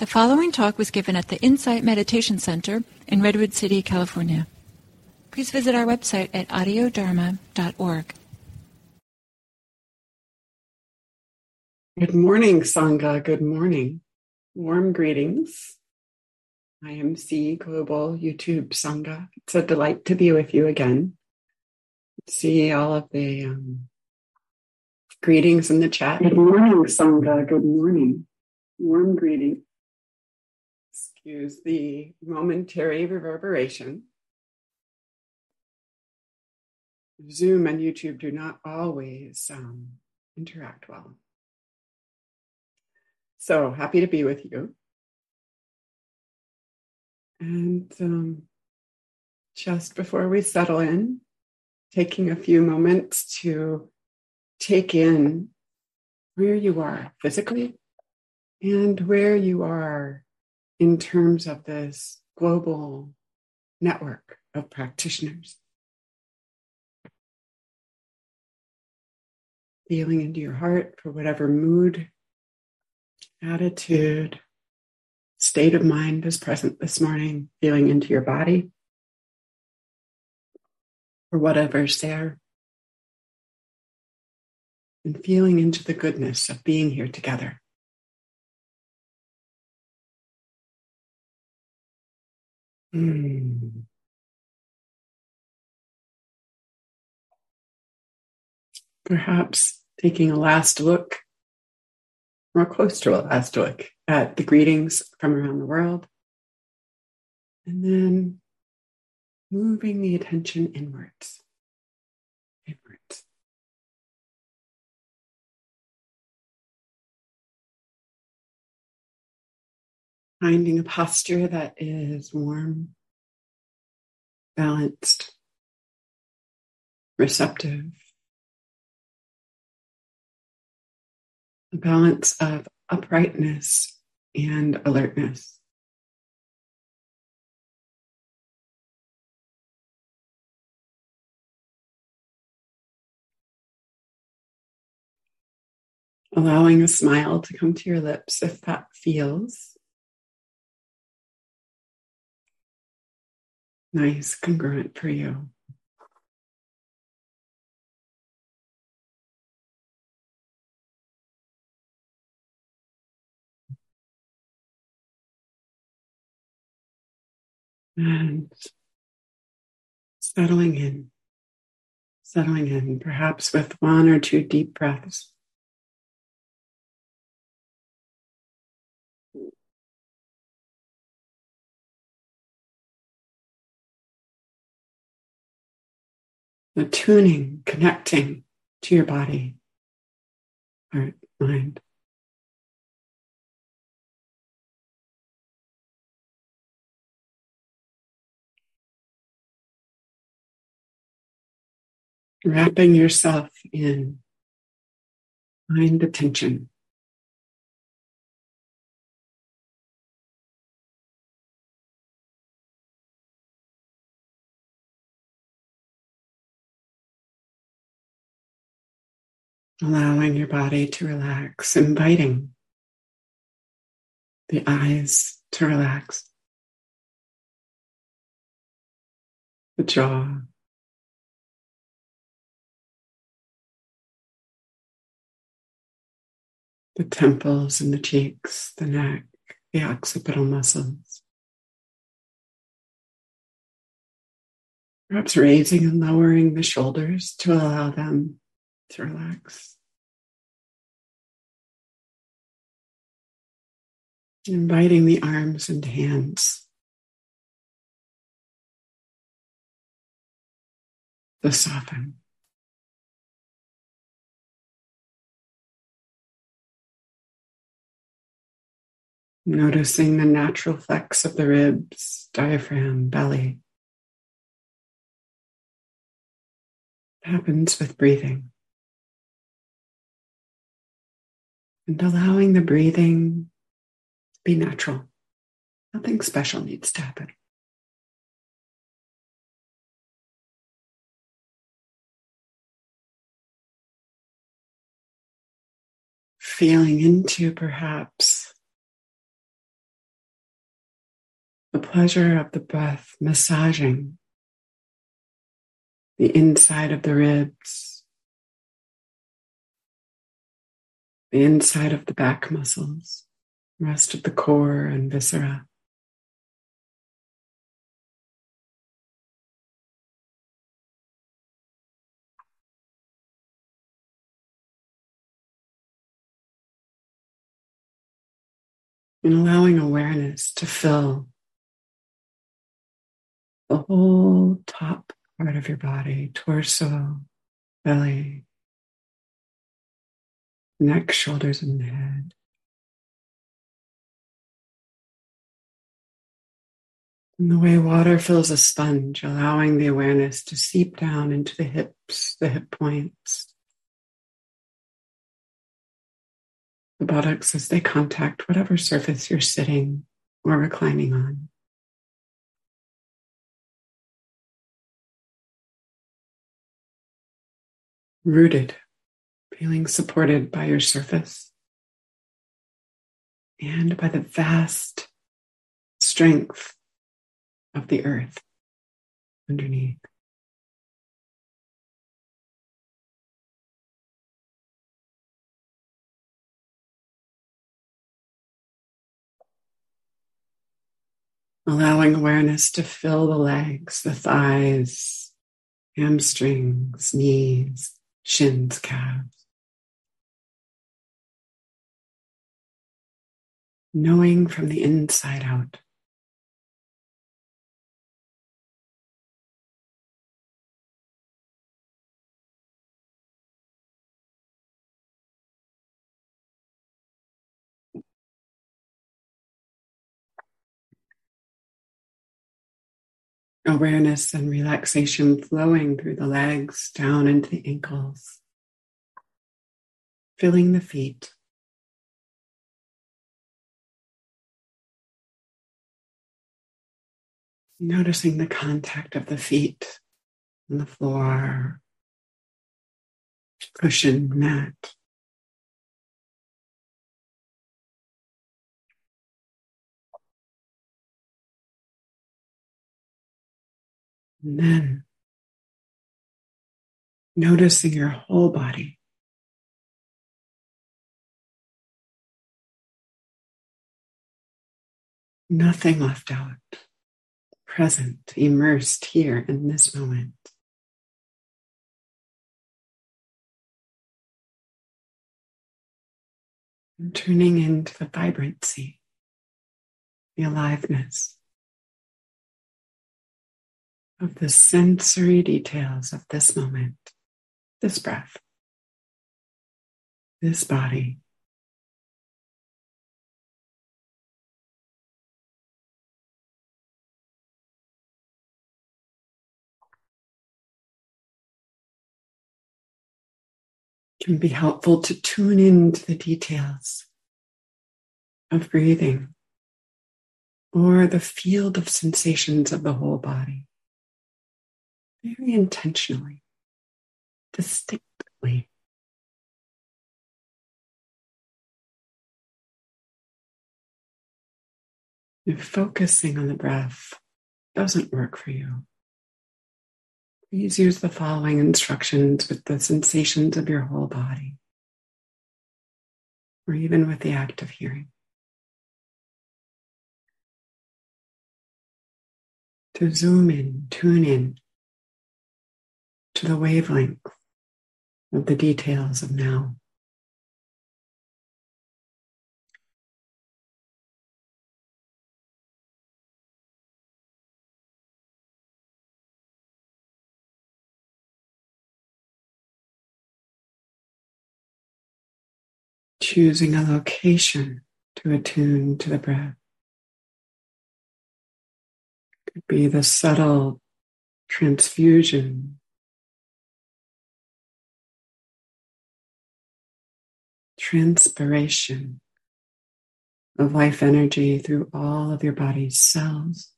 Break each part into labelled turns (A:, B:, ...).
A: The following talk was given at the Insight Meditation Center in Redwood City, California. Please visit our website at audiodharma.org.
B: Good morning, Sangha. Good morning. Warm greetings. I am C Global YouTube Sangha. It's a delight to be with you again. See all of the um, greetings in the chat. Good morning, Sangha. Good morning. Warm greetings excuse the momentary reverberation. Zoom and YouTube do not always um, interact well. So happy to be with you. And um, just before we settle in, taking a few moments to take in where you are physically and where you are in terms of this global network of practitioners. Feeling into your heart for whatever mood, attitude, state of mind is present this morning, feeling into your body for whatever's there, and feeling into the goodness of being here together. Hmm. Perhaps taking a last look, or close to a last look, at the greetings from around the world. And then moving the attention inwards. Inwards. Finding a posture that is warm, balanced, receptive. A balance of uprightness and alertness. Allowing a smile to come to your lips if that feels nice, congruent for you. And settling in, settling in, perhaps with one or two deep breaths. The tuning, connecting to your body, heart, mind. Wrapping yourself in mind attention. Allowing your body to relax, inviting the eyes to relax, the jaw. The temples and the cheeks, the neck, the occipital muscles. Perhaps raising and lowering the shoulders to allow them to relax. Inviting the arms and hands to soften. Noticing the natural flex of the ribs, diaphragm, belly. happens with breathing. And allowing the breathing to be natural. Nothing special needs to happen. Feeling into perhaps the pleasure of the breath massaging the inside of the ribs, the inside of the back muscles, rest of the core and viscera. And allowing awareness to fill the whole top part of your body, torso, belly, neck, shoulders, and head. And the way water fills a sponge, allowing the awareness to seep down into the hips, the hip points, the buttocks as they contact whatever surface you're sitting or reclining on. rooted, feeling supported by your surface and by the vast strength of the earth underneath. Allowing awareness to fill the legs, the thighs, hamstrings, knees, shins, calves. Knowing from the inside out. awareness and relaxation flowing through the legs down into the ankles, filling the feet. Noticing the contact of the feet on the floor, cushion, mat. And then noticing your whole body. Nothing left out, present, immersed here in this moment. And turning into the vibrancy, the aliveness of the sensory details of this moment, this breath, this body. Can be helpful to tune into the details of breathing or the field of sensations of the whole body very intentionally, distinctly. If focusing on the breath doesn't work for you, please use the following instructions with the sensations of your whole body, or even with the act of hearing. To zoom in, tune in to the wavelength of the details of now. Choosing a location to attune to the breath. Could be the subtle transfusion transpiration of life energy through all of your body's cells.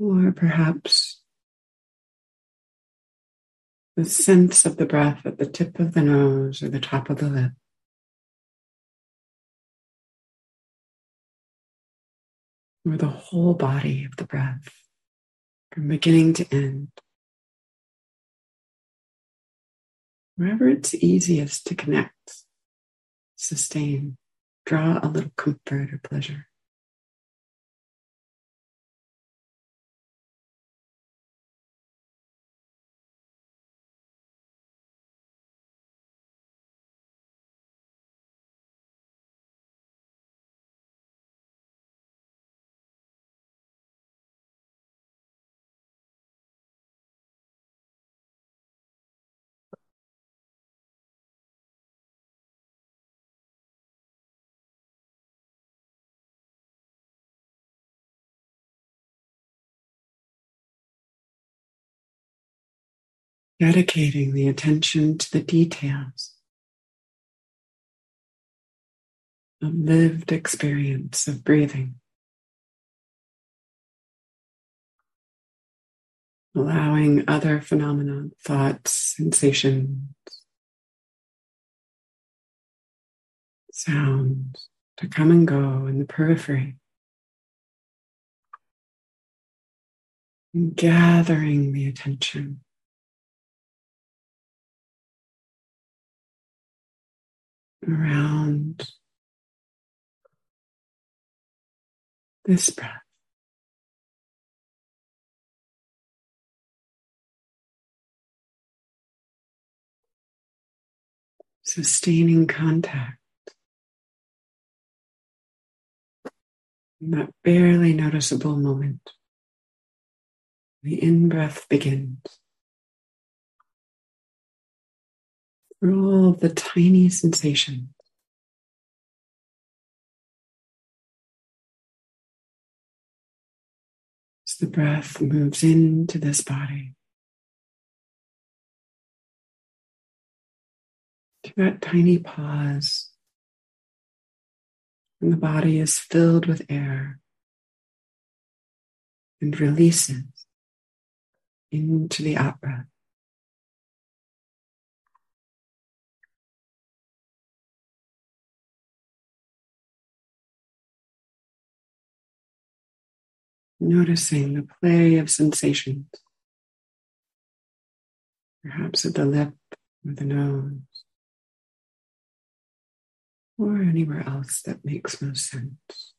B: Or perhaps the sense of the breath at the tip of the nose or the top of the lip. or the whole body of the breath from beginning to end. Wherever it's easiest to connect, sustain, draw a little comfort or pleasure. Dedicating the attention to the details of lived experience of breathing. Allowing other phenomena, thoughts, sensations, sounds to come and go in the periphery. And gathering the attention around this breath. Sustaining contact. In that barely noticeable moment, the in breath begins. Through all the tiny sensations. As the breath moves into this body, to that tiny pause, and the body is filled with air and releases into the out breath. Noticing the play of sensations, perhaps at the lip or the nose, or anywhere else that makes most sense.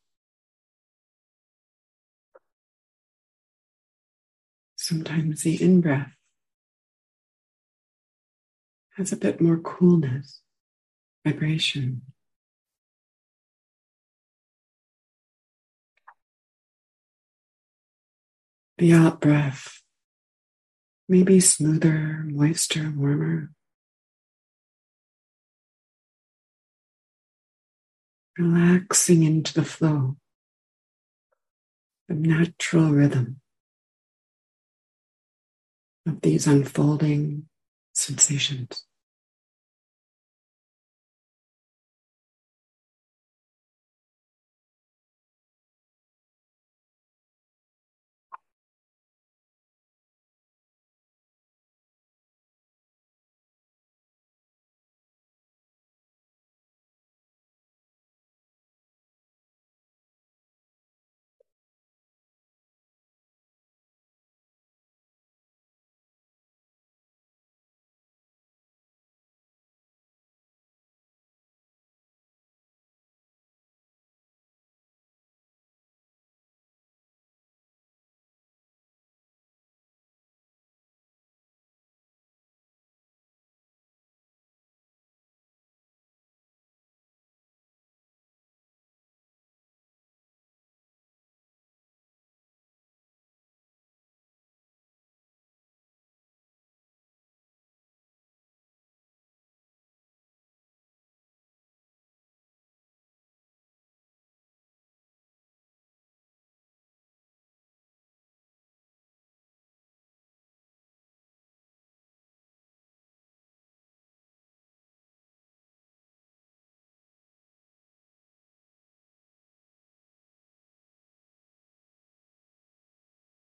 B: Sometimes the in breath has a bit more coolness, vibration. The out breath may be smoother, moister, warmer. Relaxing into the flow, the natural rhythm of these unfolding sensations.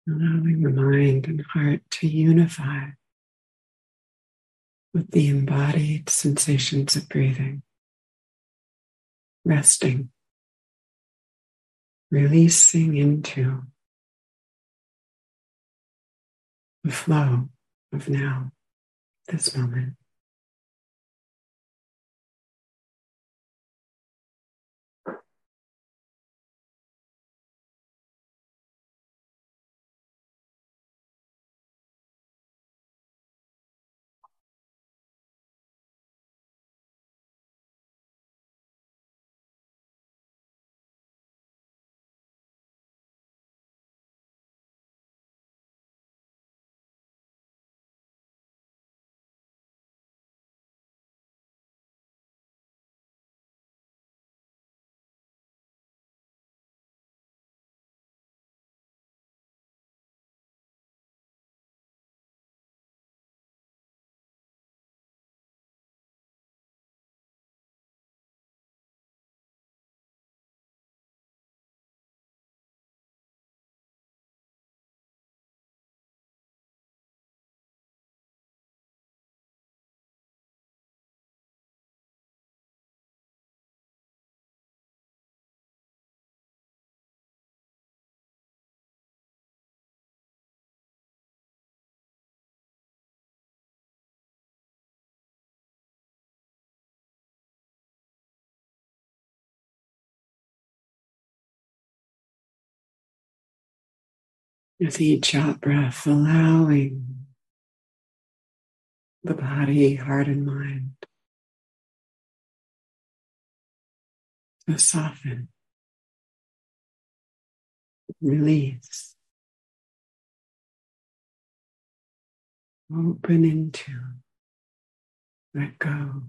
B: Allowing the mind and heart to unify with the embodied sensations of breathing, resting, releasing into the flow of now, this moment. With each out breath, allowing the body, heart, and mind to soften, release, open into, let go.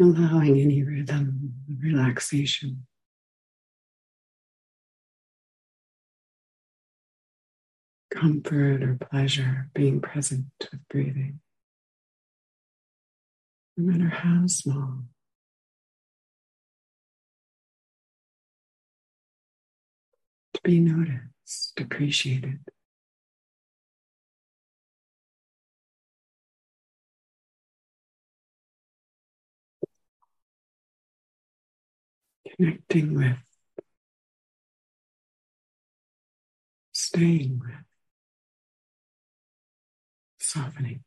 B: Allowing any rhythm, relaxation. Comfort or pleasure being present with breathing, no matter how small. To be noticed, appreciated. Connecting with, staying with, softening.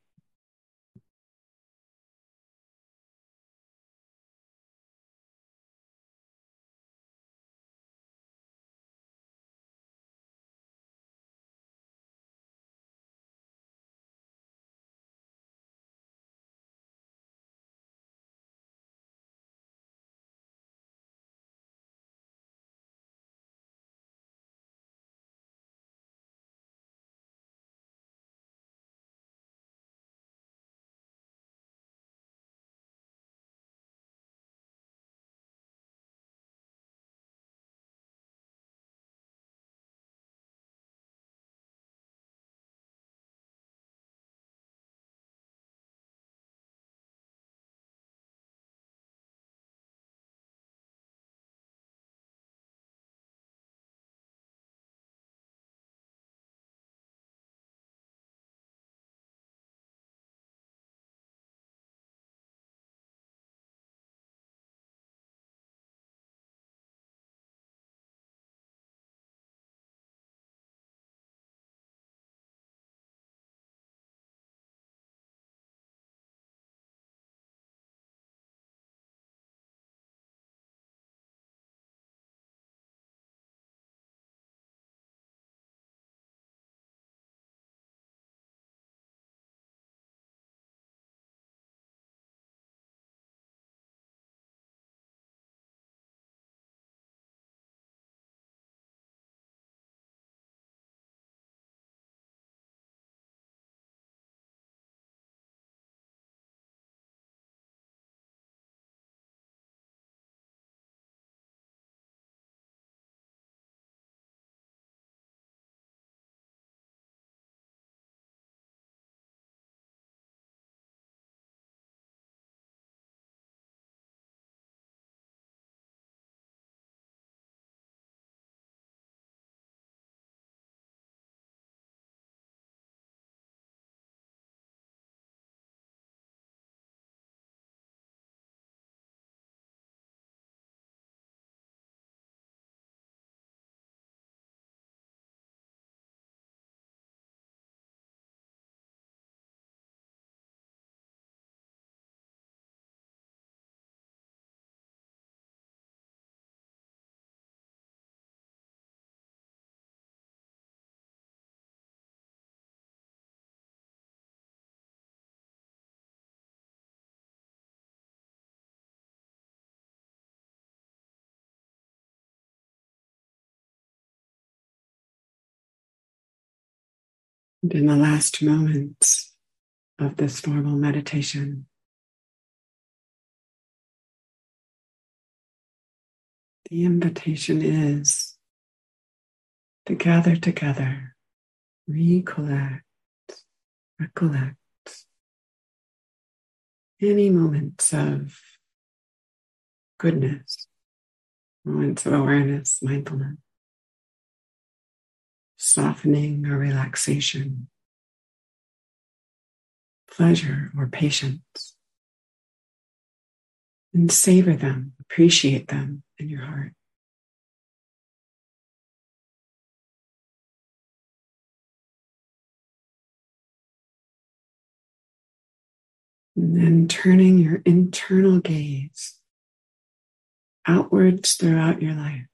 B: In the last moments of this formal meditation, the invitation is to gather together, recollect, recollect any moments of goodness, moments of awareness, mindfulness softening or relaxation, pleasure or patience. And savor them, appreciate them in your heart. And then turning your internal gaze outwards throughout your life.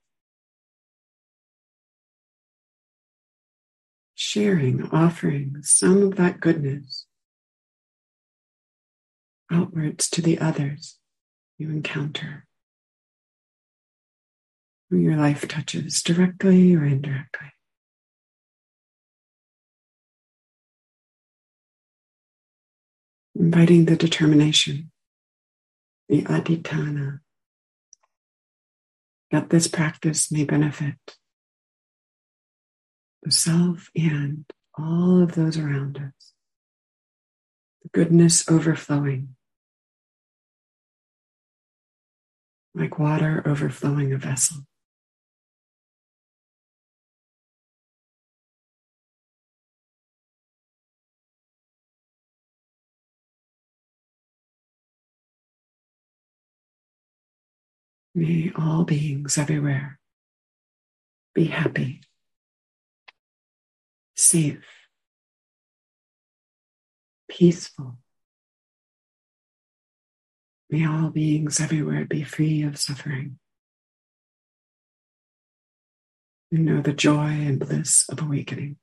B: Sharing, offering some of that goodness outwards to the others you encounter, who your life touches directly or indirectly. Inviting the determination the adhitthana, that this practice may benefit the self and all of those around us. The goodness overflowing, like water overflowing a vessel. May all beings everywhere be happy, safe, peaceful. May all beings everywhere be free of suffering and know the joy and bliss of awakening.